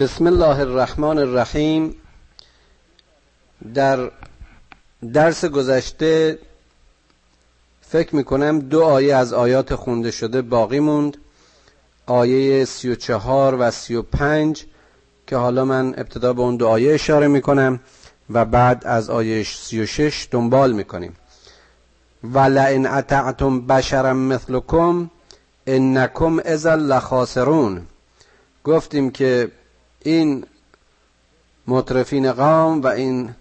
بسم الله الرحمن الرحیم. در درس گذشته فکر می‌کنم دو آیه از آیات خونده شده باقی موند. آیه سی و چهار و سی و پنج که حالا من ابتدا به اون دو آیه اشاره می‌کنم و بعد از آیه سی و شش دنبال می‌کنیم. و لئن اطعتم بشرا مثلکم انکم اذا لخاسرون. گفتیم که این مطرفین قوم و این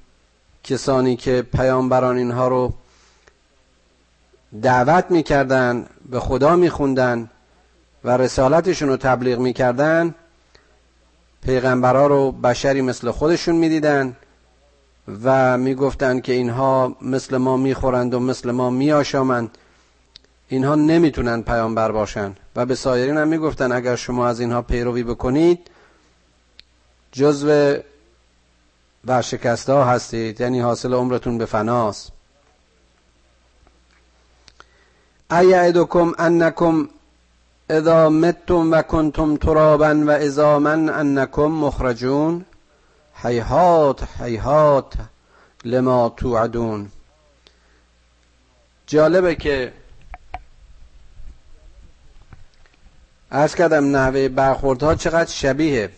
کسانی که پیامبران اینها رو دعوت می‌کردن به خدا میخوندن و رسالتشون رو تبلیغ می‌کردن پیغمبرا رو بشری مثل خودشون می‌دیدن و می‌گفتن که اینها مثل ما می‌خورند و مثل ما میآشامند. اینها نمی‌تونن پیامبر باشن. و به سایرین هم می‌گفتن اگر شما از اینها پیروی بکنید جزو ورشکسته ها هستید یعنی حاصل عمرتون به فناست ایعدکم انکم اذا متم و کنتم ترابا و اذا من انکم مخرجون. حیحات حیحات لما توعدون. جالبه که ارز کردم نحوه برخوردها چقدر شبیه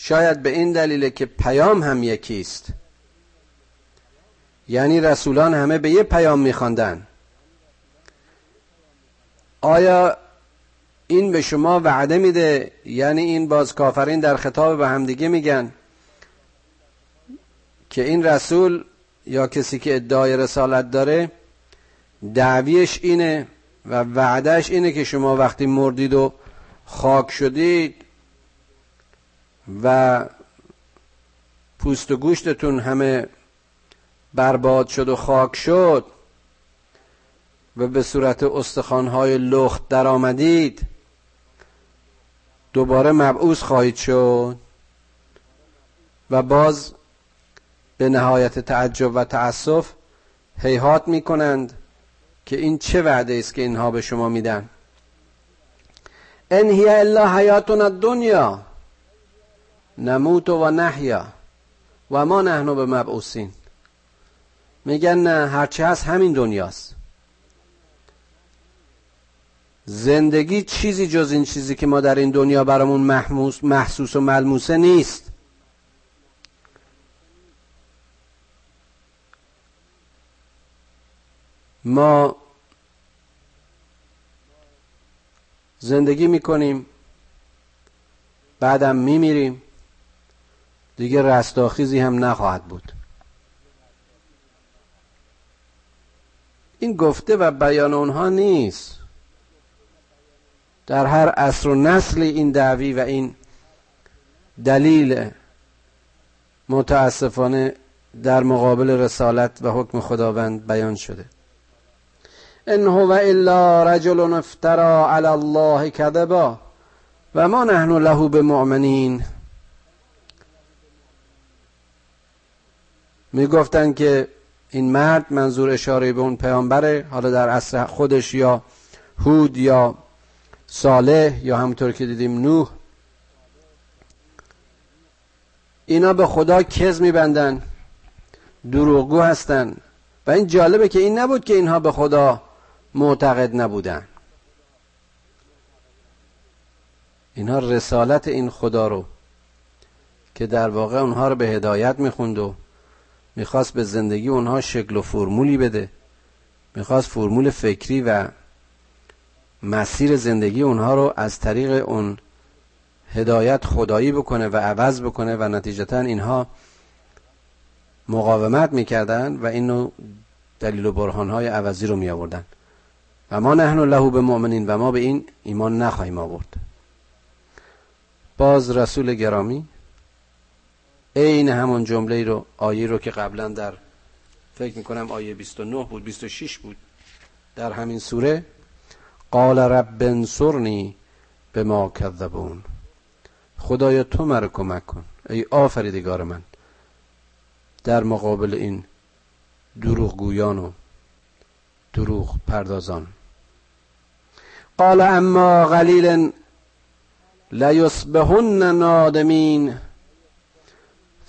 شاید به این دلیل که پیام هم یکیست. یعنی رسولان همه به یه پیام میخواندن. آیا این به شما وعده میده؟ یعنی این باز کافرین در خطاب به همدیگه میگن که این رسول یا کسی که ادعای رسالت داره دعویش اینه و وعدهش اینه که شما وقتی مردید و خاک شدید و پوست و گوشتتون همه برباد شد و خاک شد و به صورت استخوانهای لخت در آمدید دوباره مبعوث خواهید شد و باز به نهایت تعجب و تأسف هیهات می کنند که این چه وعده است که اینها به شما میدن. ان هی الا حیاتنا الدنیا نموت و نحیا. و ما نحنو به مبعوثین. میگن نه هرچه هست همین دنیاست. زندگی چیزی جز این چیزی که ما در این دنیا برامون محموس محسوس و ملموسه نیست. ما زندگی می‌کنیم بعدم میمیریم. دیگه رستاخیزی هم نخواهد بود. این گفته و بیان اونها نیست. در هر عصر و نسلی این دعوی و این دلیل متاسفانه در مقابل رسالت و حکم خداوند بیان شده. ان هو الا رجل افترا علی الله کذبا و ما نحن له بمؤمنین. می‌گفتند که این مرد منظور اشاره به اون پیامبره حالا در عصر خودش یا هود یا صالح یا همطور که دیدیم نوح. اینا به خدا کز میبندن دروغگو هستن. و این جالبه که این نبود که اینها به خدا معتقد نبودن. اینها رسالت این خدا رو که در واقع اونها رو به هدایت می‌خوند و می‌خواست به زندگی اونها شکل و فرمولی بده. می‌خواست فرمول فکری و مسیر زندگی اونها رو از طریق اون هدایت خدایی بکنه و عوض بکنه و نتیجتا اینها مقاومت می‌کردن و اینو دلیل و برهانهای عوضی رو می آوردن و ما نحن له به مؤمنین و ما به این ایمان نخواهیم آورد. باز رسول گرامی عین همون جمله رو آیه رو که قبلا در فکر می‌کنم آیه 29 بود 26 بود در همین سوره قال رب انصرنی به ما کذبون. خدایا تو مرا کمک کن ای آفریدگار من. در مقابل این دروغ گویان و دروغ پردازان قال اما قلیل لیصبحن نادمین.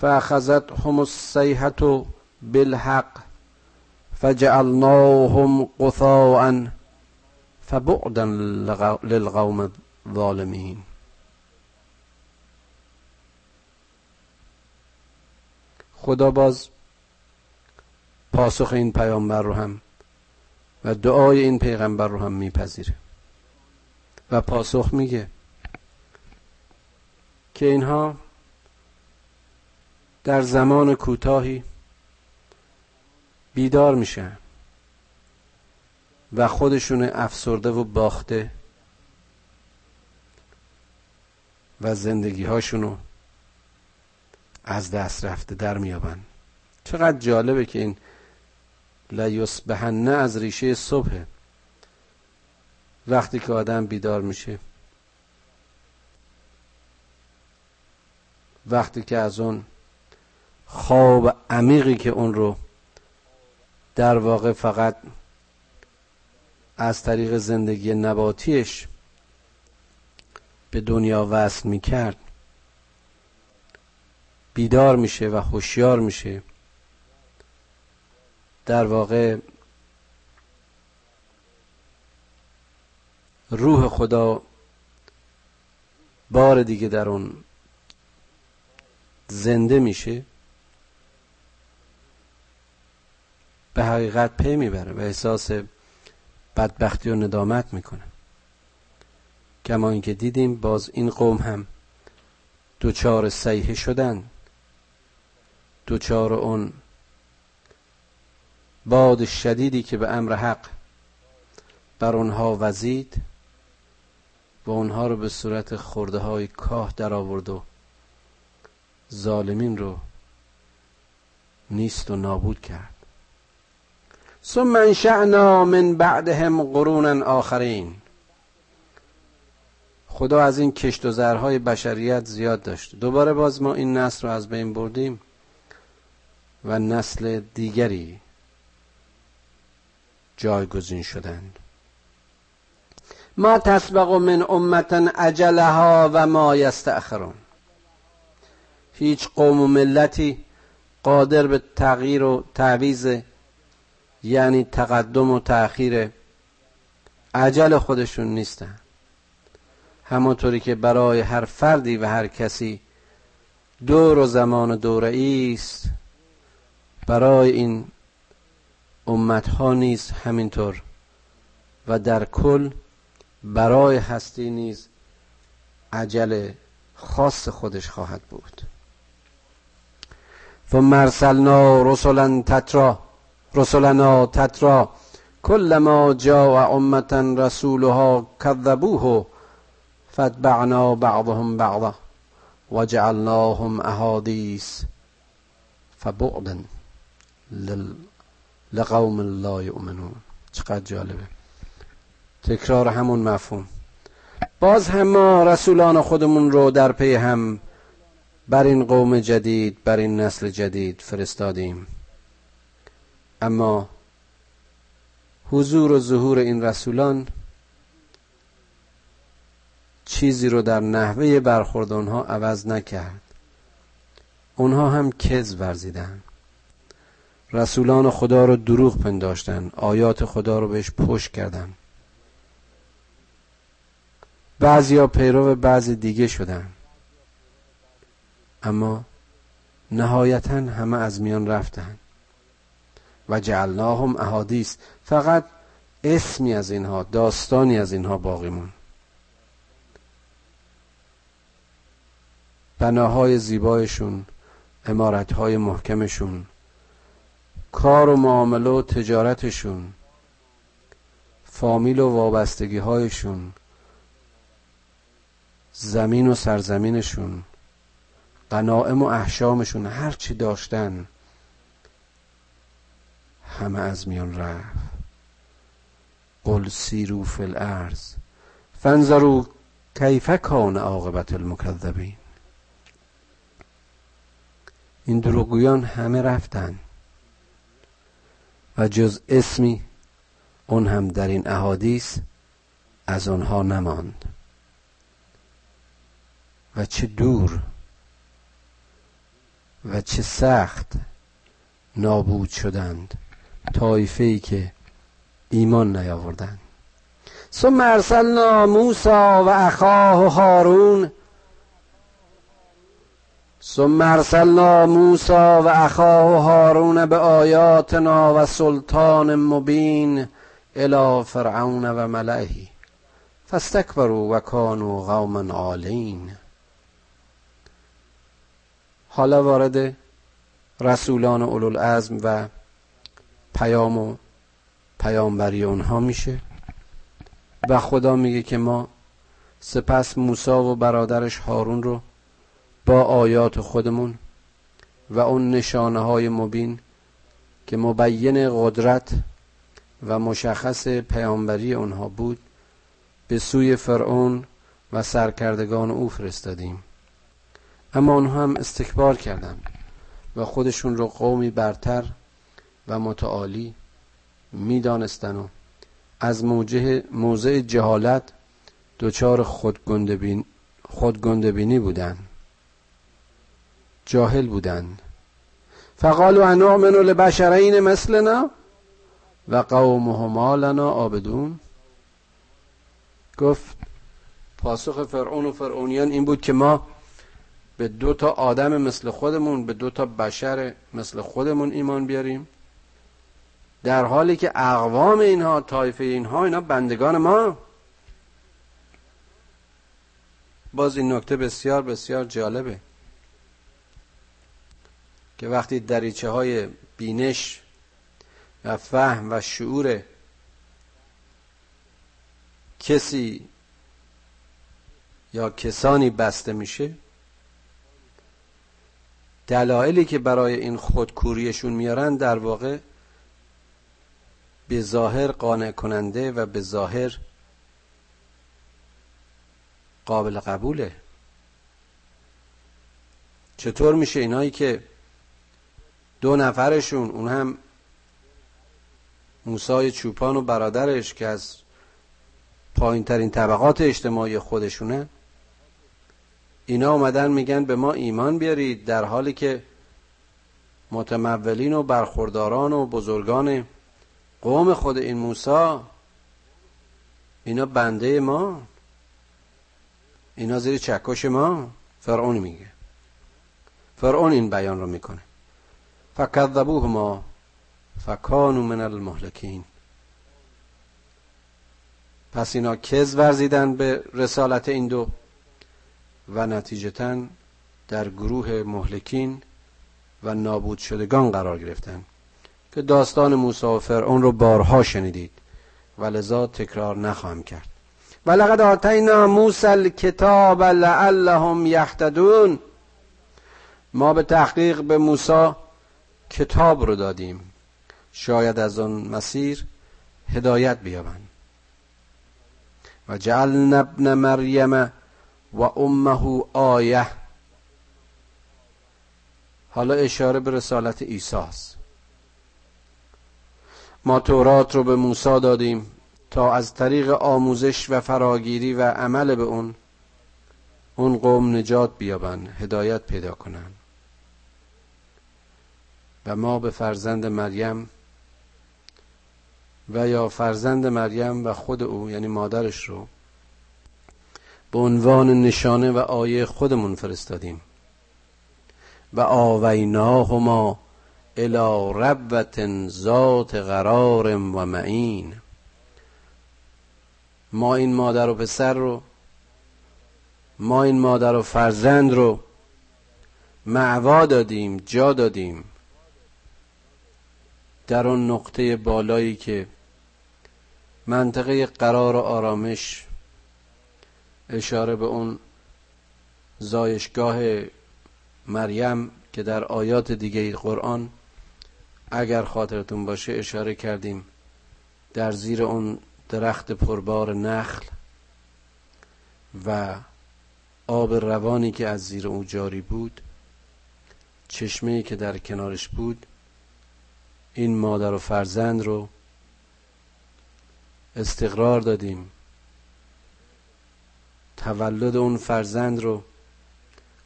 فاخذتهم الصیحة بالحق فجعلناهم قثاء فبعدا للقوم الظالمین خدا باز پاسخ این پیامبر رو هم و دعای این پیغمبر رو هم میپذیره و پاسخ میگه که اینها در زمان کوتاهی بیدار میشن و خودشون افسرده و باخته و زندگی هاشونو از دست رفته در میابن. چقدر جالبه که این لیسبهنه از ریشه صبح وقتی که آدم بیدار میشه وقتی که از اون خواب عمیقی که اون رو در واقع فقط از طریق زندگی نباتیش به دنیا وصل می‌کرد. بیدار میشه و هوشیار میشه. در واقع روح خدا بار دیگه در اون زنده میشه. به حقیقت پی می‌بره و احساس بدبختی و ندامت می‌کنه. کما اینکه دیدیم باز این قوم هم دوچار سیحه شدن دوچار اون باد شدیدی که به امر حق بر اونها وزید و اونها رو به صورت خورده های کاه در آورد و ظالمین رو نیست و نابود کرد. ثم انشعنا من بعدهم قرونا آخرین. خدا از این کشت و زرهای بشریت زیاد داشت دوباره باز ما این نسل رو از بین بردیم و نسل دیگری جایگزین شدند ما تسبق من امتا اجلها و ما یستأخرون. هیچ قوم و ملتی قادر به تغییر و تعویز یعنی تقدم و تأخیر عجل خودشون نیستن. همونطوری که برای هر فردی و هر کسی دور و زمان دوره است برای این امت ها نیز همینطور و در کل برای هستی نیز عجل خاص خودش خواهد بود. ثم ارسلنا رسلا تترا رسلنا تترا كلما جاء امتا رسولها كذبوه فاتبعنا بعضهم بعضا وجعلناهم احاديث فبعدا لقوم لا یؤمنون. چقدر جالبه. تکرار همون مفهوم. باز هم ما رسولان خودمون رو در پی هم بر این قوم جدید بر این نسل جدید فرستادیم. اما حضور و ظهور این رسولان چیزی رو در نحوه برخورد اونها عوض نکرد. اونها هم کز ورزیدن. رسولان خدا رو دروغ پنداشتن آیات خدا رو بهش پشت کردن. بعضیا پیرو بعضی دیگه شدن. اما نهایتا همه از میان رفتن. و جعلناهم احادیث. فقط اسمی از اینها داستانی از اینها باقی مون. بناهای زیبایشون امارتهای محکمشون کار و معامله و تجارتشون فامیل و وابستگی هایشون زمین و سرزمینشون قنائم و احشامشون هر چی داشتن. همه از میان رفت. قل سیرو فی الارض فانظروا کیف کان عاقبت المکذبین. این دروغگویان همه رفتن و جز اسمی اون هم در این احادیث از آنها نماند. و چه دور و چه سخت نابود شدند. طایفه ای که ایمان نیاوردند ثم ارسلنا موسی و اخاه هارون. ثم ارسلنا موسی و اخاه هارون به آیاتنا و سلطان مبین الى فرعون و ملئه. فاستکبروا و کانوا قوما عالین حالا وارد رسولان اولوالعزم و پیام و پیامبری اونها میشه. و خدا میگه که ما سپس موسی و برادرش هارون رو با آیات خودمون و اون نشانه های مبین که مبین قدرت و مشخص پیامبری اونها بود به سوی فرعون و سرکردگان او فرستادیم. اما آنها هم استکبار کردند و خودشون رو قومی برتر و متعالی می‌دانستن و از موجه موضع جهالت دچار خودگندبین خودگندبینی بودن. جاهل بودند فقالوا انؤمن لبشرین مثلنا و قومهما لنا عابدون. گفت پاسخ فرعون و فرعونیان این بود که ما به دو تا آدم مثل خودمون به دو تا بشر مثل خودمون ایمان بیاریم. در حالی که اقوام اینها طایفه اینها اینا بندگان ما. باز این نکته بسیار بسیار جالبه که وقتی دریچه های بینش و فهم و شعور کسی یا کسانی بسته میشه دلایلی که برای این خودکوریشون میارن در واقع به ظاهر قانع کننده و به ظاهر قابل قبوله. چطور میشه اینایی که دو نفرشون اون هم موسای چوپان و برادرش که از پایین ترین طبقات اجتماعی خودشونه اینا اومدن میگن به ما ایمان بیارید در حالی که متمولین و برخورداران و بزرگان قوم خود این موسا اینا بنده ما اینا زیر چکش ما. فرعون میگه. فرعون این بیان رو می‌کنه. فکذبوهما فکانو من المهلکین. پس اینا کز ورزیدن به رسالت این دو و نتیجتا در گروه مهلکین و نابود شدگان قرار گرفتن. که داستان موسی و فرعون رو بارها شنیدید. و لذا تکرار نخواهم کرد. و لقد آتینا موسی الکتاب لعلهم یهتدون. ما به تحقیق به موسی کتاب رو دادیم. شاید از آن مسیر هدایت بیابند. و جعلنا ابن مریم و امه آیه. حالا اشاره به رسالت عیسی است ما تورات رو به موسی دادیم تا از طریق آموزش و فراگیری و عمل به اون اون قوم نجات بیابن هدایت پیدا کنن و ما به فرزند مریم و یا فرزند مریم و خود او یعنی مادرش رو به عنوان نشانه و آیه خودمون فرستادیم. و آویناهما الى ربت ذات قرار و معین. ما این مادر و پسر رو ما این مادر و فرزند رو معوا دادیم جا دادیم. در اون نقطه بالایی که منطقه قرار و آرامش اشاره به اون زایشگاه مریم که در آیات دیگه قرآن اگر خاطرتون باشه اشاره کردیم در زیر اون درخت پربار نخل و آب روانی که از زیر او جاری بود چشمه که در کنارش بود این مادر و فرزند رو استقرار دادیم. تولد اون فرزند رو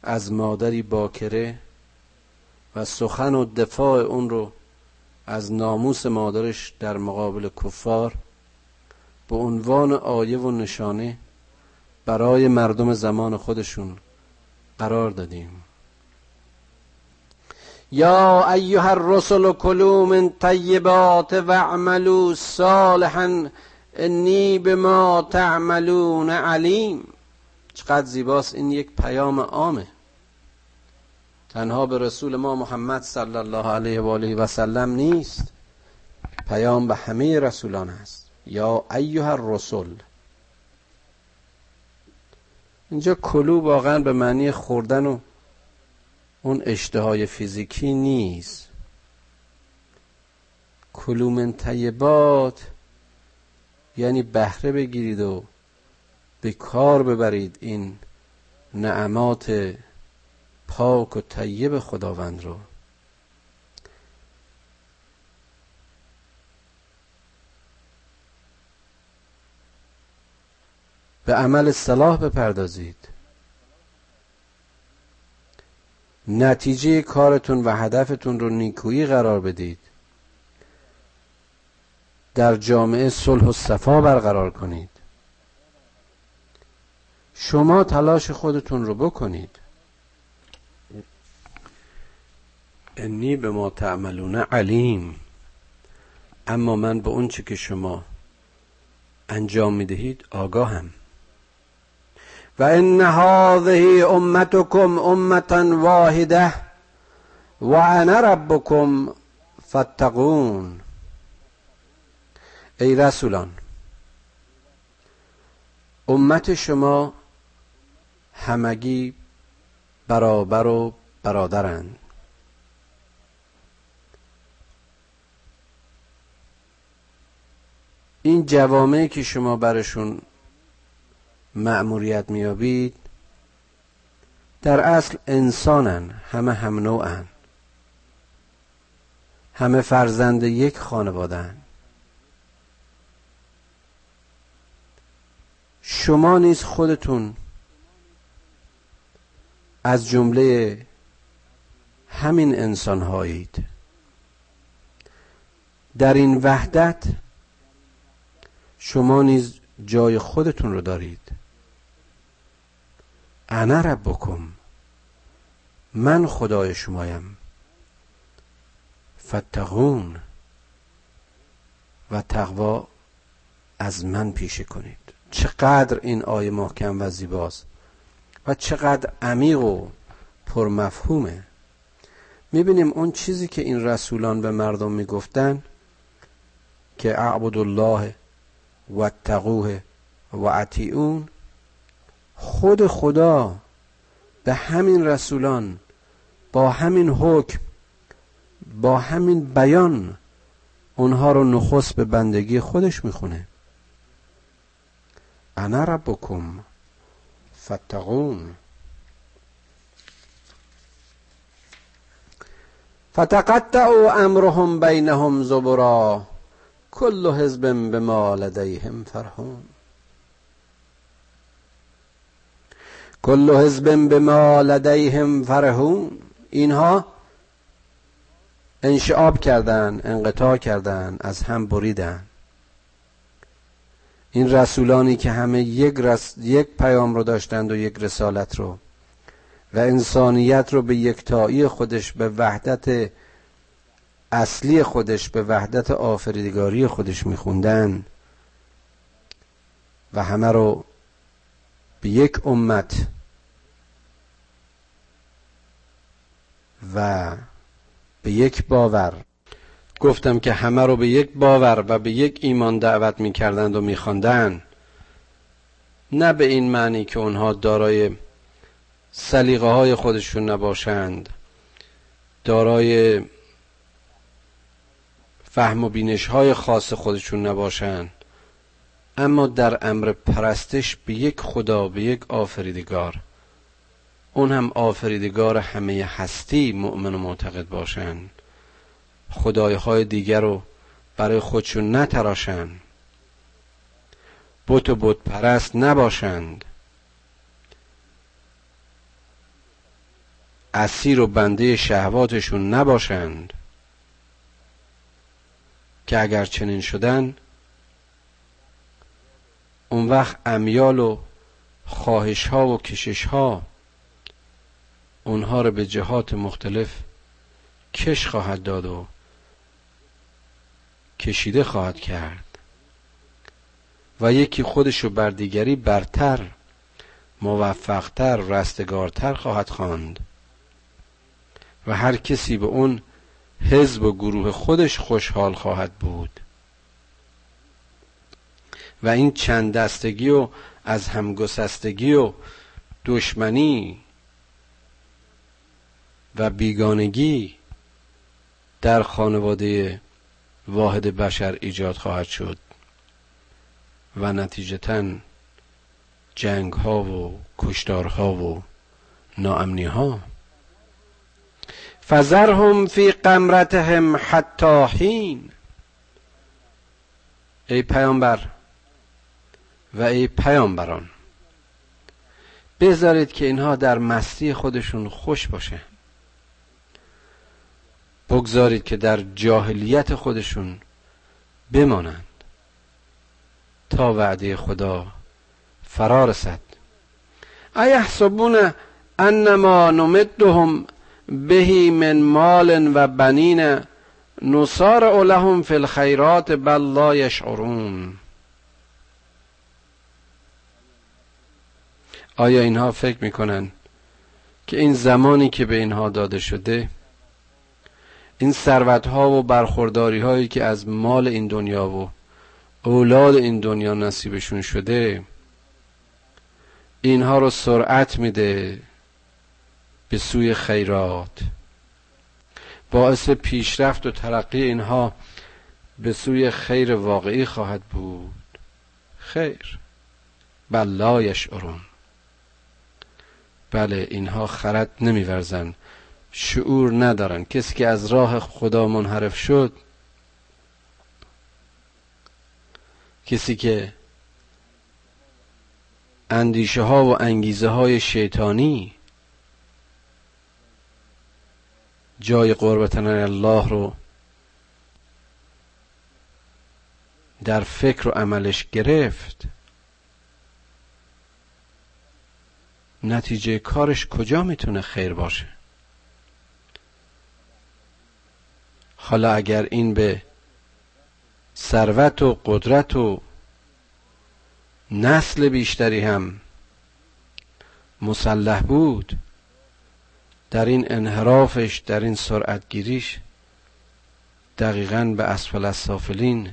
از مادری باکره و سخن و دفاع اون رو از ناموس مادرش در مقابل کفار به عنوان آیه و نشانه برای مردم زمان خودشون قرار دادیم. یا ایها الرسل کلوا من طیبات واعملوا صالحا انی بما تعملون علیم. چقدر زیباست. این یک پیام عامه. تنها به رسول ما محمد صلی الله علیه و آله و سلم نیست. پیام به همه رسولان است. یا ایها الرسل. اینجا کلو واقعا به معنی خوردن و اون اشتهای فیزیکی نیست. کلو من طیبات یعنی بهره بگیرید و به کار ببرید این نعمات پاک و طیب خداوند رو. به عمل صلاح بپردازید. نتیجه کارتون و هدفتون رو نیکویی قرار بدید. در جامعه صلح و صفا برقرار کنید. شما تلاش خودتون رو بکنید. انی به ما تعملون علیم. اما من به اون که شما انجام می‌دهید آگاهم. و ان هذه امتکم امتا واحده و انا ربکم فاتقون. ای رسولان امت شما همگی برابر و برادرند. این جوامعی که شما برشون مأموریت میابید در اصل انسانن همه هم نوعن. همه فرزند یک خانوادن شما نیز خودتون از جمله همین انسان هایید در این وحدت شما نیز جای خودتون رو دارید. انا ربکم. من خدای شمایم. فتقون و تقوا از من پیشه کنید. چقدر این آیه محکم و زیباست. و چقدر عمیق و پرمفهومه. می‌بینیم اون چیزی که این رسولان به مردم می‌گفتن که اعبد الله و تقوه و عطیون خود خدا به همین رسولان با همین حکم با همین بیان اونها رو نخست به بندگی خودش می‌خونه. انا ربکم فتقون فتقطعوا امرهم بینهم زبرا. کل حزب بما لدیهم فرحون. کل حزب بما لدیهم فرحون. اینها انشعاب کردن انقطاع کردن از هم بریدن. این رسولانی که همه یک, رس... یک پیام رو داشتند و یک رسالت رو و انسانیت رو به یکتایی خودش به وحدت اصلی خودش به وحدت آفریدگاری خودش میخوندن و همه رو به یک امت و به یک باور. گفتم که همه رو به یک باور و به یک ایمان دعوت می‌کردند و میخواندند نه به این معنی که اونها دارای سلیقه های خودشون نباشند. دارای فهم و بینش های خاص خودشون نباشند اما در امر پرستش به یک خدا به یک آفریدگار. اون هم آفریدگار همه هستی مؤمن و معتقد باشند خدایهای دیگر رو برای خودشون نتراشند بت و بت پرست نباشند. اسیر و بنده شهواتشون نباشند. که اگر چنین شدن اون وقت امیال و خواهش ها و کشش ها اونها رو به جهات مختلف کش خواهد داد و کشیده خواهد کرد. و یکی خودشو بر دیگری برتر موفقتر رستگارتر خواهد خواند. و هر کسی به اون حزب و گروه خودش خوشحال خواهد بود. و این چند دستگی و از همگسستگی و دشمنی و بیگانگی در خانواده واحد بشر ایجاد خواهد شد و نتیجتا جنگ ها و کشتار ها و ناامنی ها فذرهم فی قمرتهم حتی حین. ای پیامبر و ای پیامبران بذارید که اینها در مستی خودشون خوش باشه. بگذارید که در جاهلیت خودشون بمانند تا وعده خدا فرا رسد. ایحسبون انما نمدهم بهی من مال و بنین نصار لهم فی الخیرات بل لا یشعرون. آیا اینها فکر می‌کنن که این زمانی که به اینها داده شده این ثروت ها و برخورداری هایی که از مال این دنیا و اولاد این دنیا نصیبشون شده اینها رو سرعت میده. به سوی خیرات. باعث پیشرفت و ترقی اینها به سوی خیر واقعی خواهد بود. خیر. بلایش ارون بله اینها خرد نمیورزن. شعور ندارن. کسی که از راه خدا منحرف شد کسی که اندیشه ها و انگیزه های شیطانی جای قربتن الله رو در فکر و عملش گرفت. نتیجه کارش کجا می‌تونه خیر باشه؟ حالا اگر این به ثروت و قدرت و نسل بیشتری هم مسلح بود در این انحرافش در این سرعتگیریش دقیقا به اسفل السافلین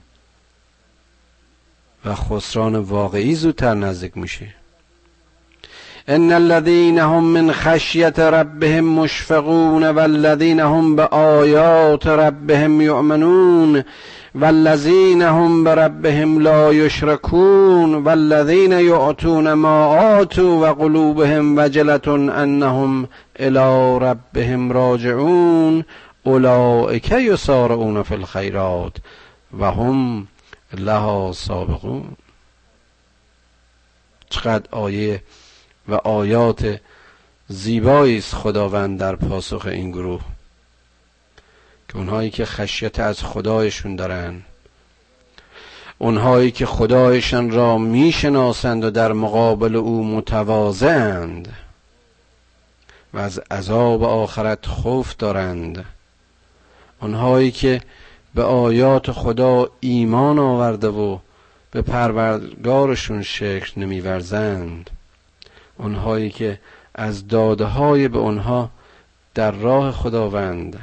و خسران واقعی زودتر نزدیک میشه. ان الذين هم من خشیت ربهم مشفقون والذین هم به آیات ربهم یؤمنون والذین هم بربهم لا یشرکون والذین یعطون ما آتوا و قلوبهم وجلة انهم الى ربهم راجعون اولئک یسارعون فی الخیرات و هم لها سابقون. چقدر آیه و آیات زیبایی است خداوند در پاسخ این گروه که اونهایی که خشیت از خدایشون دارن اونهایی که خدایشان را می‌شناسند و در مقابل او متواضعند و از عذاب آخرت خوف دارند. اونهایی که به آیات خدا ایمان آورده و به پروردگارشون شکل نمیورزند. اونهایی که از داده های به اونها در راه خداوند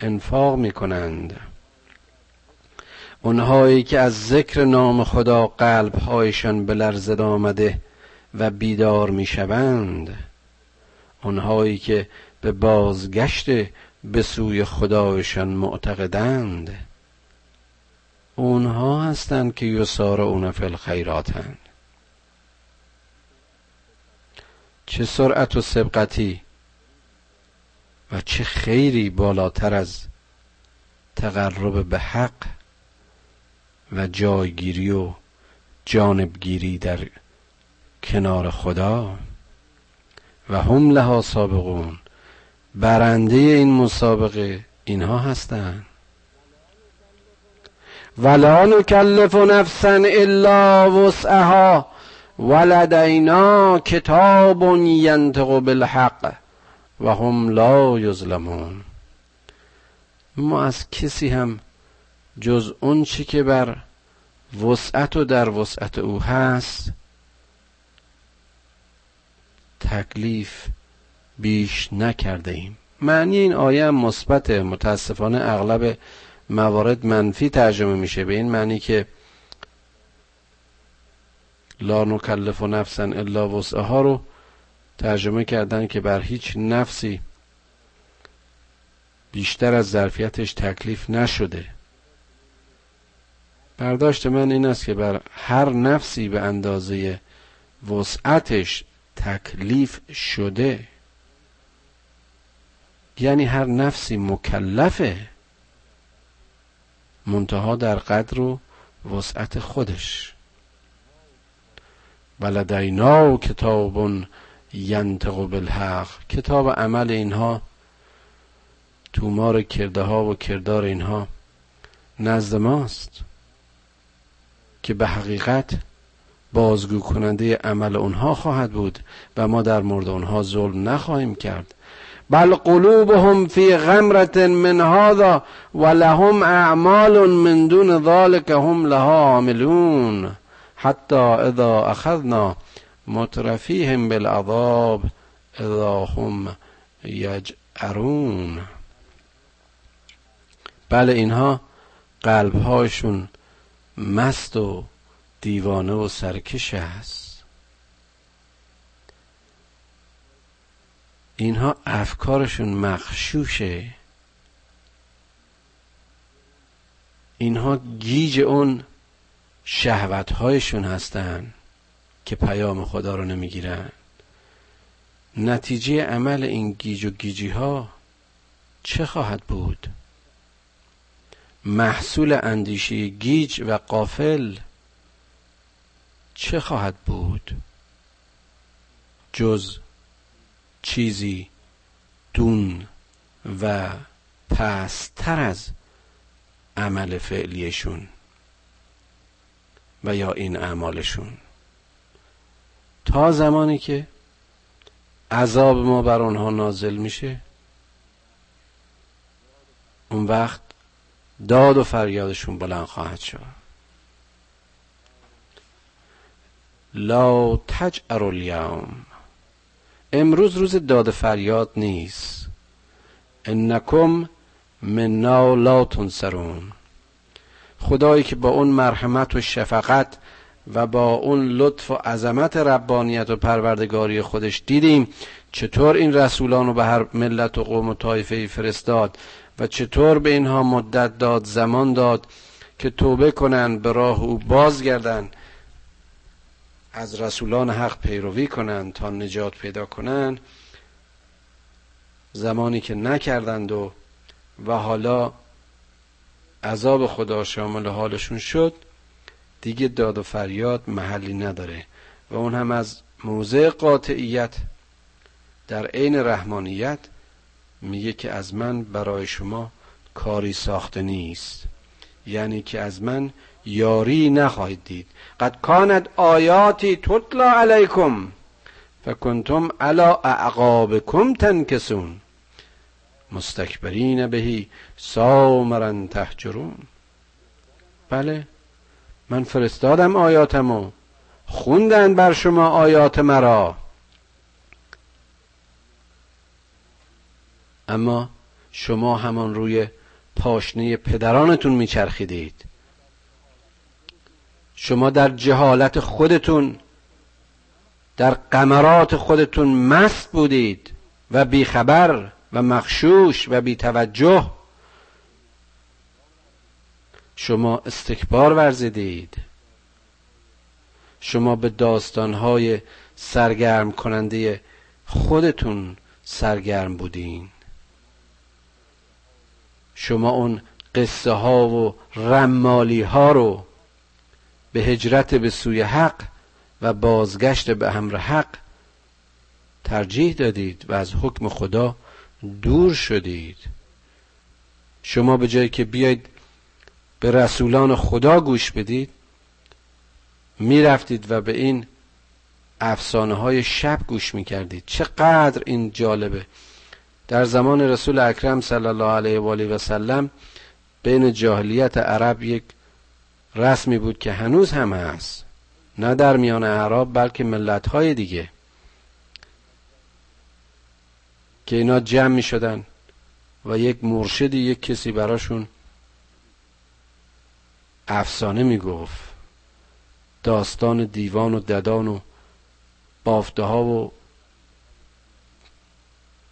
انفاق می کنند اونهایی که از ذکر نام خدا قلبهایشان به آمده و بیدار می شوند اونهایی که به بازگشت به سوی خدایشان معتقدند. اونها هستند که یسار اون فی الخیراتند چه سرعت و سبقتی و چه خیری بالاتر از تقرب به حق و جایگیری و جانبگیری در کنار خدا و هم لها سابقون. برنده این مسابقه اینها هستند ولا نکلف نفسا الا وسعها. ولدینا کتاب ینطق بالحق و هم لا یظلمون. ما از کسی هم جز اون چی که بر وسعت و در وسعت او هست تکلیف بیش نکرده ایم معنی این آیه هم مثبت متاسفانه اغلب موارد منفی ترجمه میشه. به این معنی که لا نکلف و نفسا الا وسعها رو ترجمه کردن که بر هیچ نفسی بیشتر از ظرفیتش تکلیف نشده. برداشت من این است که بر هر نفسی به اندازه وسعتش تکلیف شده یعنی هر نفسی مکلفه منتها در قدر و وسعت خودش. ولدینا کتاب ینطق بالحق. کتاب عمل اینها تومار کرده ها و کردار اینها نزد ماست که به حقیقت بازگو کننده عمل اونها خواهد بود و ما در مورد اونها ظلم نخواهیم کرد. بل قلوبهم فی غمرت من هذا و لهم اعمال من دون ذلك هم لها عاملون. حتی اذا اخذنا مترفیهم بالعذاب اذا هم یجعرون. بله اینها قلبهاشون مست و دیوانه و سرکش است اینها افکارشون مخشوشه اینها گیج اون شهوتهایشون هستن که پیام خدا رو نمی‌گیرن. نتیجه عمل این گیج و گیجی ها چه خواهد بود؟ محصول اندیشه گیج و غافل چه خواهد بود؟ جز چیزی دون و پستر از عمل فعلیشون. و یا این اعمالشون. تا زمانی که عذاب ما بر آنها نازل میشه اون وقت داد و فریادشون بلند خواهد شد. لا تجعر الیوم امروز روز داد فریاد نیست. انکم منا لا تنصرون. خدایی که با اون مرحمت و شفقت و با اون لطف و عظمت ربانیت و پروردگاری خودش دیدیم چطور این رسولان رو به هر ملت و قوم و طایفه فرستاد و چطور به اینها مدت داد زمان داد که توبه کنند به راه او بازگردند از رسولان حق پیروی کنند تا نجات پیدا کنند زمانی که نکردند و و حالا عذاب خدا شامل حالشون شد دیگه داد و فریاد محلی نداره و اون هم از موضع قاطعیت در عین رحمانیت میگه که از من برای شما کاری ساخته نیست. یعنی که از من یاری نخواهید دید. قد کانت آیاتی تطلا علیکم فکنتم علا اعقابکم تنکسون. مستکبرین بهی سامرن تحجرون بله من فرستادم آیاتمو. خوندن بر شما آیات مرا. اما شما همان روی پاشنه پدرانتون میچرخیدید. شما در جهالت خودتون در قمرات خودتون مست بودید و بیخبر و مخشوش و بیتوجه. شما استکبار ورزیدید. شما به داستانهای سرگرم کننده خودتون سرگرم بودین. شما اون قصه ها و رمالی ها رو به هجرت به سوی حق و بازگشت به امر حق ترجیح دادید و از حکم خدا دور شدید. شما به جایی که بیاید به رسولان خدا گوش بدید می‌رفتید و به این افسانه های شب گوش می‌کردید. چقدر این جالبه. در زمان رسول اکرم صلی الله علیه و آله و سلم بین جاهلیت عرب یک رسمی بود که هنوز هم هست. نه در میان عرب بلکه ملت های دیگه. که اینا جمع می شدن و یک مرشدی یک کسی براشون افسانه می گفت. داستان دیوان و ددان و بافته ها و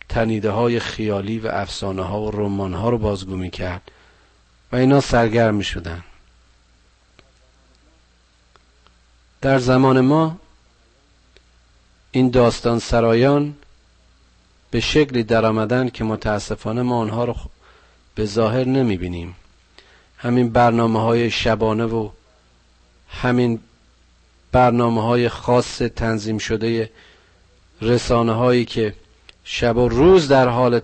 تنیده های خیالی و افسانه ها و رمان ها رو بازگو می کرد و اینا سرگرم می شدن. در زمان ما این داستان سرایان به شکلی در آمدن که متاسفانه ما آنها رو به ظاهر نمی بینیم همین برنامه های شبانه و همین برنامه های خاص تنظیم شده رسانه هایی که شب و روز در حال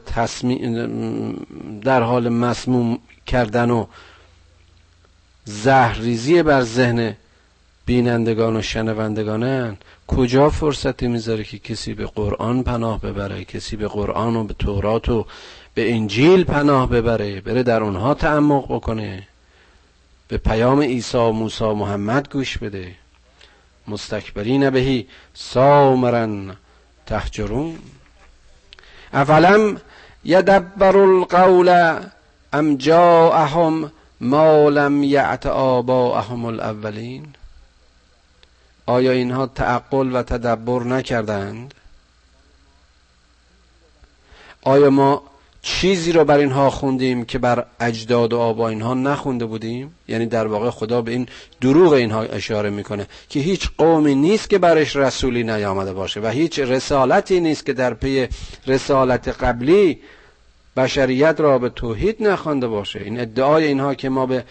در حال مسموم کردن و زهریزی بر ذهن بینندگان و شنوندگانن کجا فرصتی می‌ذاره که کسی به قرآن پناه ببره کسی به قرآن و به تورات و به انجیل پناه ببره بره در اونها تعمق بکنه به پیام عیسی و موسی محمد گوش بده. مستکبرین بهی سامرن تحجرون افلم یدبر القول ام جاءهم ما لم یعت آباءهم الاولین. آیا اینها تعقل و تدبر نکردند؟ آیا ما چیزی رو بر اینها خوندیم که بر اجداد و آبا اینها نخونده بودیم؟ یعنی در واقع خدا به این دروغ اینها اشاره می‌کنه که هیچ قومی نیست که برش رسولی نیامده باشه و هیچ رسالتی نیست که در پی رسالت قبلی بشریت را به توحید نخوانده باشه. این ادعای اینها که ما به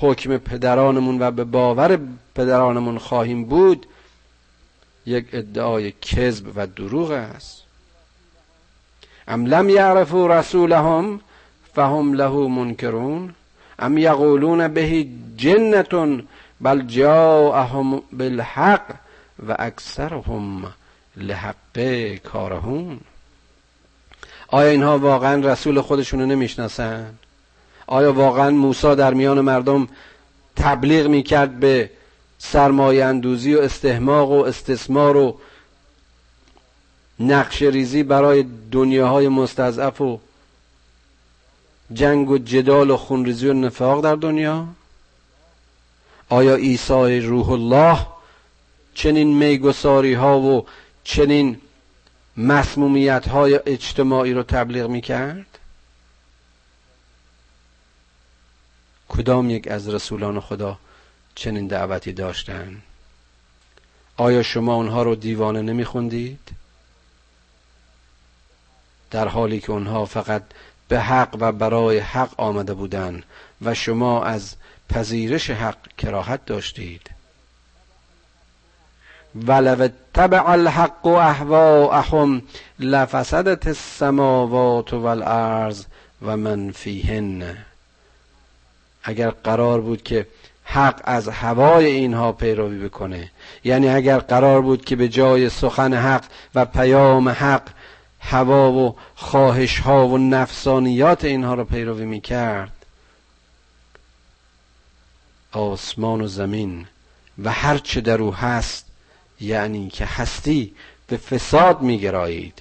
حکم پدرانمون و به باور پدرانمون خواهیم بود یک ادعای کذب و دروغ است. ام لم یعرفوا رسولهم فهم له منکرون ام یقولون به جنتون بل جاءهم بالحق و اکثرهم لحق کارهون. آیا اینها واقعا رسول خودشون رو نمی‌شناسن آیا واقعا موسی در میان مردم تبلیغ می‌کرد به سرمایه اندوزی و استحماق و استثمار و نقش ریزی برای دنیاهای مستضعف و جنگ و جدال و خونریزی و نفاق در دنیا؟ آیا عیسی روح الله چنین میگساری ها و چنین مسمومیت های اجتماعی رو تبلیغ می‌کرد؟ کدام یک از رسولان خدا چنین دعوتی داشتند؟ آیا شما اونها رو دیوانه نمیخوندید؟ در حالی که اونها فقط به حق و برای حق آمده بودند و شما از پذیرش حق کراهت داشتید. ولو تبع الحق احواءهم لفسدت السماوات والارض و من فیهن. اگر قرار بود که حق از هوای اینها پیروی بکنه یعنی اگر قرار بود که به جای سخن حق و پیام حق هوا و خواهش ها و نفسانیات اینها را پیروی می کرد آسمان و زمین و هر چه در او هست یعنی که هستی به فساد می گرایید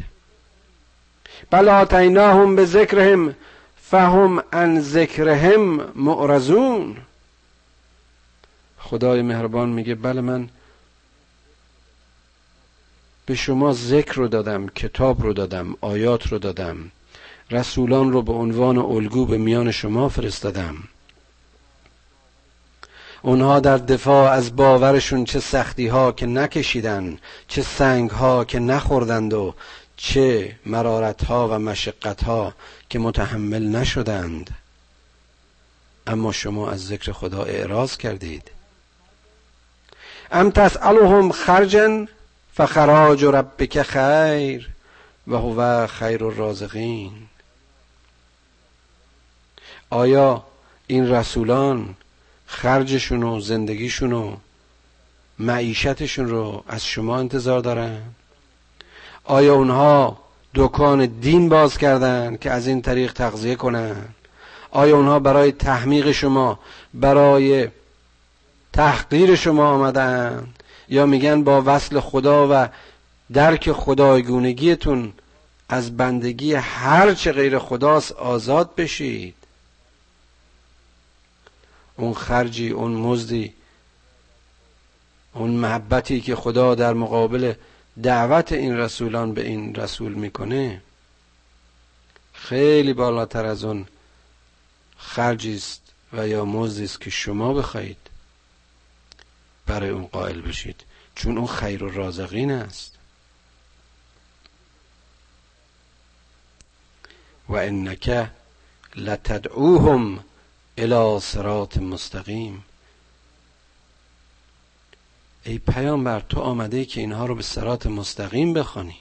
بل آتیناهم به ذکرهم فهم ان ذکرهم معرضون. خدای مهربان میگه بله من به شما ذکر رو دادم کتاب رو دادم آیات رو دادم رسولان رو به عنوان الگو به میان شما فرستادم. اونها در دفاع از باورشون چه سختی ها که نکشیدن چه سنگ ها که نخوردند و چه مرارت ها و مشقت ها که متحمل نشدند. اما شما از ذکر خدا اعراض کردید. ام تسألهم خرجا فخراج ربک خیر و هو خیر الرازقین. آیا این رسولان خرجشون و زندگیشون و معیشتشون رو از شما انتظار دارن؟ آیا اونها دکان دین باز کردن که از این طریق تغذیه کنن. آیا اونها برای تحمیق شما برای تحقیر شما آمدن؟ یا میگن با وصل خدا و درک خدایگونگیتون از بندگی هر چه غیر خداست آزاد بشید؟ اون خرجی اون مزدی اون محبتی که خدا در مقابل دعوت این رسولان به این رسول می‌کنه خیلی بالاتر از اون خرجی است و یا مزدی است که شما بخواهید برای اون قائل بشید چون اون خیر و رازقین است. و انک لتدعوهم الى صراط مستقیم. ای پیامبر تو آمده که اینها رو به صراط مستقیم بخوانی.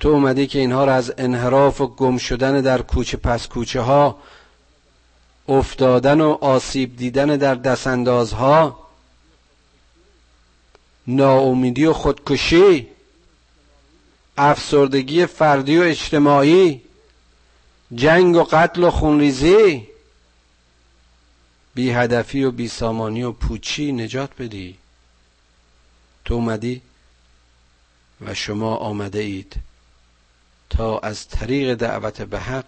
تو اومده که اینها رو از انحراف و گم شدن در کوچه پس کوچه ها افتادن و آسیب دیدن در دستاندازها ناامیدی و خودکشی افسردگی فردی و اجتماعی جنگ و قتل و خونریزی بی هدفی و بی سامانی و پوچی نجات بدی. تو اومدی و شما آمده اید تا از طریق دعوت به حق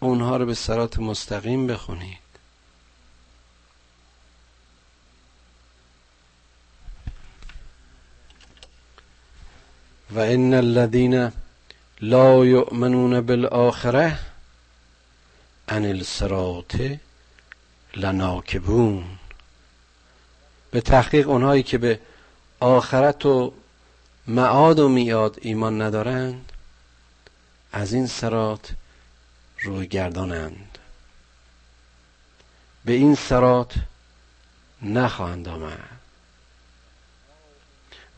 اونها رو به سرات مستقیم بخونید. و ان الذين لا يؤمنون بالآخره عن الصراط لناکبون. به تحقیق اونهایی که به آخرت و معاد و میاد ایمان ندارند از این سرات روی گردانند. به این سرات نخواهند آمد.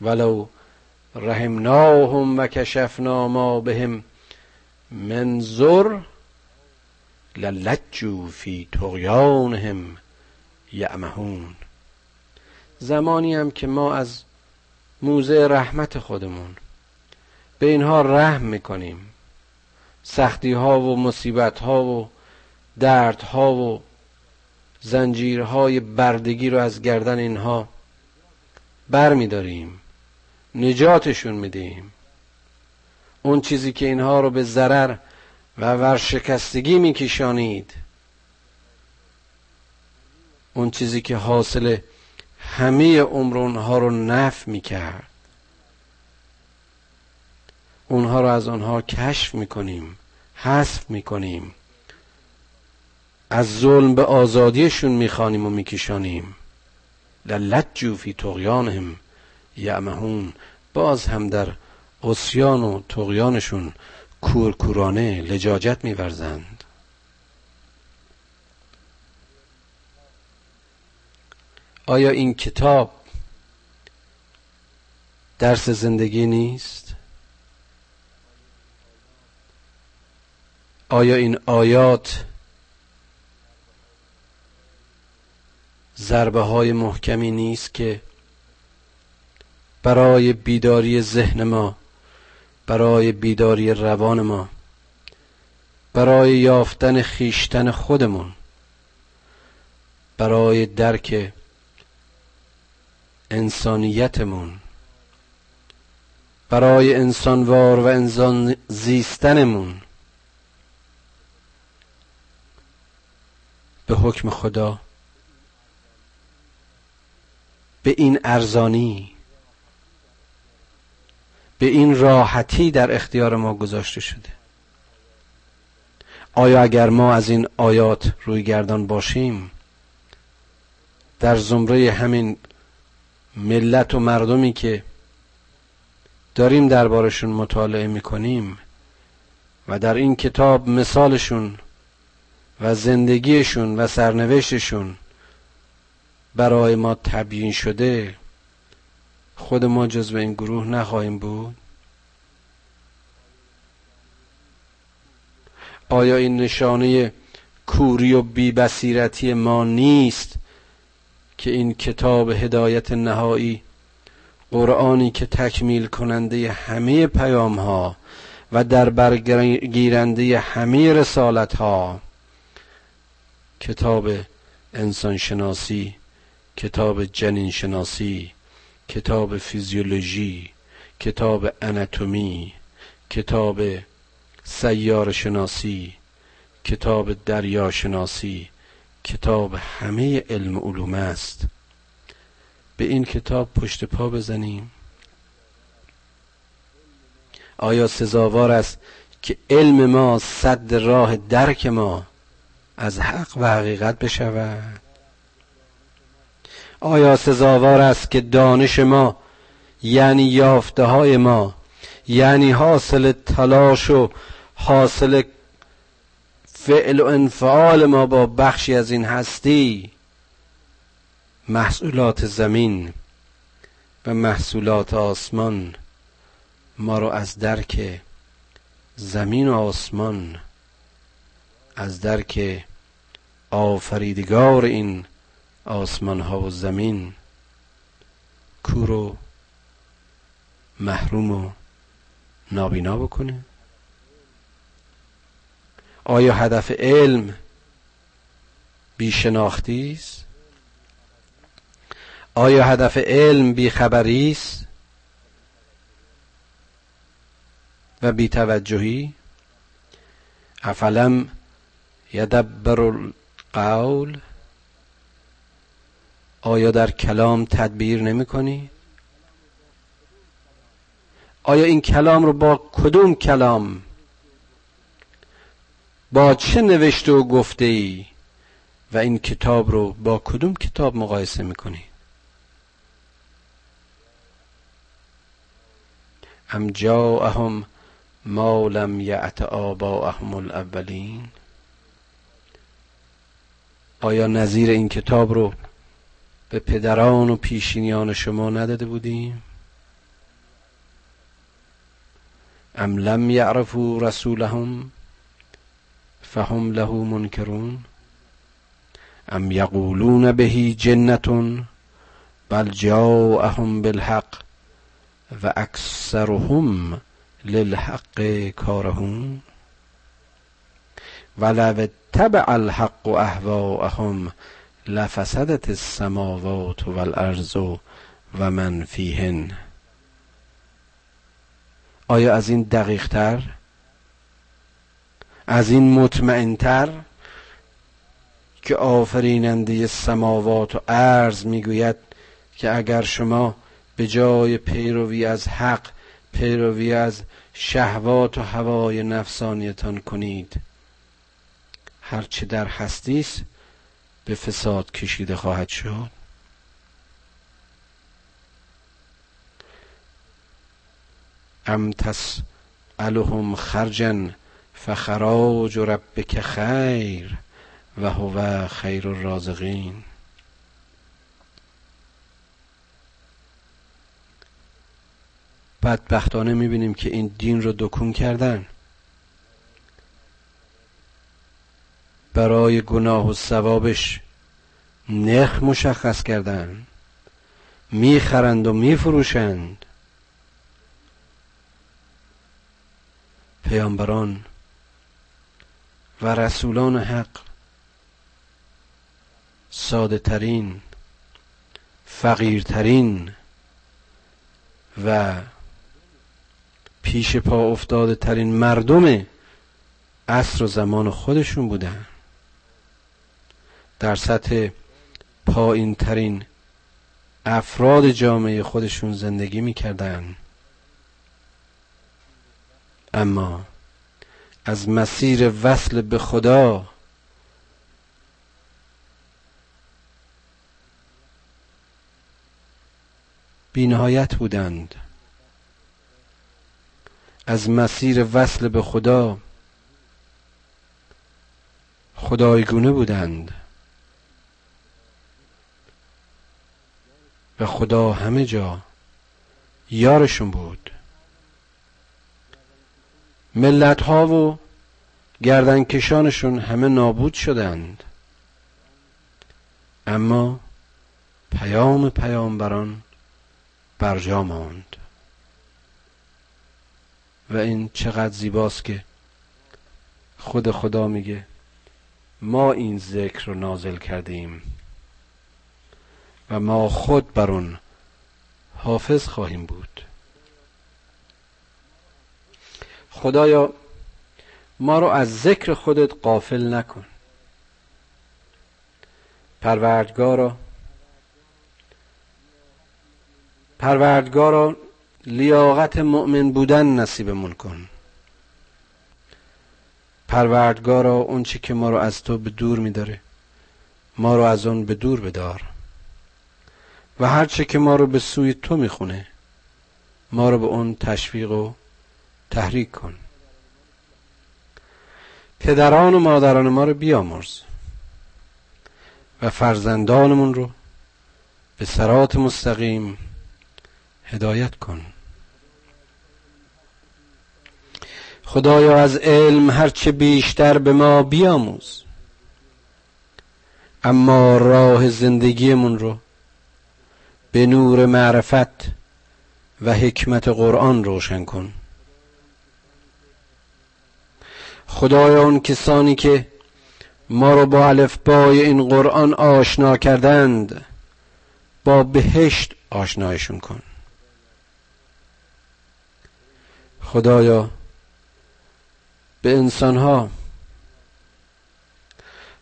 ولو رحمناهم و کشفنا ما بهم من للجو فی تغیانهم یعمهون. زمانی هم که ما از موزه رحمت خودمون به اینها رحم می‌کنیم. سختی ها و مصیبت ها و درد ها و زنجیرهای بردگی رو از گردن اینها بر میداریم نجاتشون میدیم. اون چیزی که اینها رو به ضرر و ورشکستگی میکشانید. اون چیزی که حاصل همه عمر اونها رو نف می‌کرد. اونها رو از اونها کشف می‌کنیم حذف می‌کنیم. از ظلم به آزادیشون می‌خوانیم و میکشانیم. للجو فی طغیانهم یعمهون. باز هم در اسیان و تغیانشون کورکورانه لجاجت میورزند. آیا این کتاب درس زندگی نیست؟ آیا این آیات ضربه های محکمی نیست که برای بیداری ذهن ما برای بیداری روان ما برای یافتن خیشتن خودمون برای درک انسانیتمون برای انسانوار و انسان زیستنمون. به حکم خدا به این ارزانی به این راحتی در اختیار ما گذاشته شده. آیا اگر ما از این آیات روی گردان باشیم در زمره همین ملت و مردمی که داریم دربارشون مطالعه می‌کنیم و در این کتاب مثالشون و زندگیشون و سرنوشتشون برای ما تبیین شده خود ما جز به این گروه نخواهیم بود؟ آیا این نشانه کوری و بیبصیرتی ما نیست که این کتاب هدایت نهایی قرآنی که تکمیل کننده همه پیام ها و در برگیرنده همه رسالت ها کتاب انسان شناسی کتاب جنین شناسی کتاب فیزیولوژی کتاب اناتومی کتاب سیار شناسی کتاب دریا شناسی کتاب همه علم علوم است. به این کتاب پشت پا بزنیم. آیا سزاوار است که علم ما صد راه درک ما از حق و حقیقت بشود؟ آیا سزاوار است که دانش ما یعنی یافته های ما یعنی حاصل تلاش و حاصل فعل و انفعال ما با بخشی از این هستی؟ محصولات زمین و محصولات آسمان ما رو از درک زمین و آسمان از درک آفریدگار این آسمان ها و زمین کور و محروم و نابینا بکنه. آیا هدف علم بیشناختی است؟ آیا هدف علم بیخبری است و بیتوجهی؟ افلم یدبر القول؟ آیا در کلام تدبیر نمی کنی؟ آیا این کلام رو با کدوم کلام؟ با چه نوشته و گفته ای؟ و این کتاب رو با کدوم کتاب مقایسه می‌کنی ام جاءهم ما لم یعت آباءهم الاولین؟ آیا نظیر این کتاب رو به پدران و پیشینیان شما نداده بودیم؟ ام لم یعرفوا رسولهم فهم له منکرون؟ ام یقولون به جنة بل جاءهم بالحق و اکثرهم للحق کارهون؟ ولو اتبع الحق اهواءهم لفسدت السماوات والارض و من فیهن. آیا از این دقیق تر؟ از این مطمئنتر که آفریننده سماوات و عرض می‌گوید که اگر شما به جای پیروی از حق پیروی از شهوات و هوای نفسانیتان کنید هرچه در هستیست به فساد کشیده خواهد شد؟ ام تسألهم خرجا فخراج ربک خیر و هو خیر الرازقین. بدبختانه می‌بینیم که این دین رو دکون کردن. برای گناه و ثوابش نخ مشخص کردن می‌خرند و میفروشند. پیامبران و رسولان حق ساده ترین فقیرترین و پیش پا افتاده ترین مردم عصر و زمان خودشون بودن. در سطح پایین ترین افراد جامعه خودشون زندگی می‌کردن. اما از مسیر وصل به خدا بینهایت بودند. از مسیر وصل به خدا خدایگونه بودند. و خدا همه جا یارشون بود. ملت ها و گردنکشانشون همه نابود شدند. اما پیام پیامبران برجا ماند. و این چقدر زیباست که خود خدا میگه ما این ذکر رو نازل کردیم. و ما خود بر اون حافظ خواهیم بود. خدایا ما رو از ذکر خودت قافل نکن. پروردگارا پروردگارا لیاقت مؤمن بودن نصیبمون کن. پروردگارا اون چی که ما رو از تو به دور میداره ما رو از اون به دور بدار. و هر چه که ما رو به سوی تو می‌خونه ما رو به اون تشویق و تحریک کن. پدران و مادران ما رو بیامرز و فرزندانمون رو به سرات مستقیم هدایت کن. خدایا از علم هرچه بیشتر به ما بیاموز اما راه زندگیمون رو به نور معرفت و حکمت قرآن روشن کن. خدایا اون کسانی که ما رو با الفبای این قرآن آشنا کردند با بهشت آشنایشون کن. خدایا به انسانها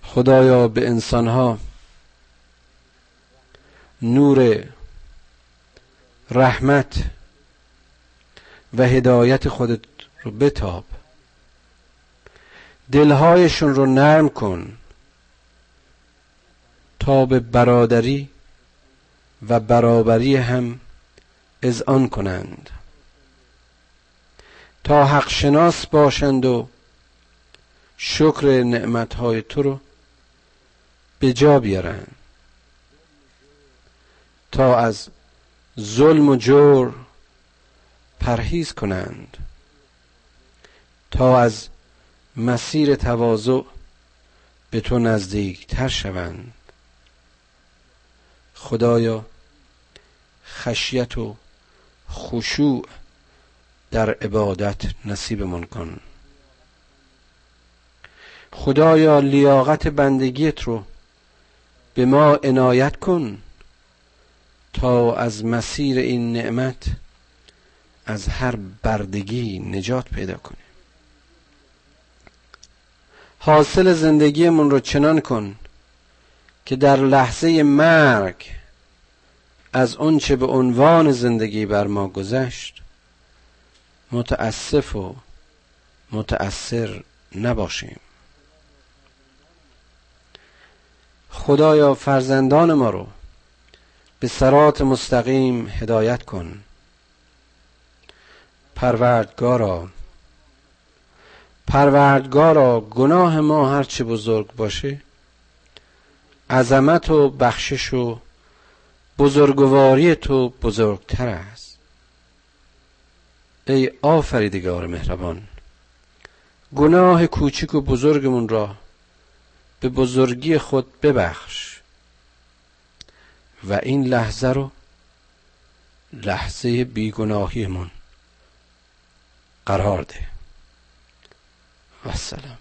خدایا به انسانها نور رحمت و هدایت خودت رو بتاب. دلهایشون رو نرم کن تا به برادری و برابری هم اذعان کنند. تا حق شناس باشند و شکر نعمتهای تو رو به جا بیارند تا از ظلم و جور پرهیز کنند تا از مسیر تواضع به تو نزدیکتر شوند. خدایا خشیت و خشوع در عبادت نصیبمون کن. خدایا لیاقت بندگیت رو به ما عنایت کن. تا از مسیر این نعمت از هر بردگی نجات پیدا کنیم. حاصل زندگیمون رو چنان کن که در لحظه مرگ از چه به عنوان زندگی بر ما گذشت متاسف و متأثر نباشیم. خدایا فرزندان ما رو به سرات مستقیم هدایت کن. پروردگارا پروردگارا گناه ما هرچه بزرگ باشه عظمت و بخشش و بزرگواری تو بزرگتر است. ای آفریدگار مهربان گناه کوچک و بزرگمون را به بزرگی خود ببخش. و این لحظه رو لحظه بیگناهیمون قرار ده. و السلام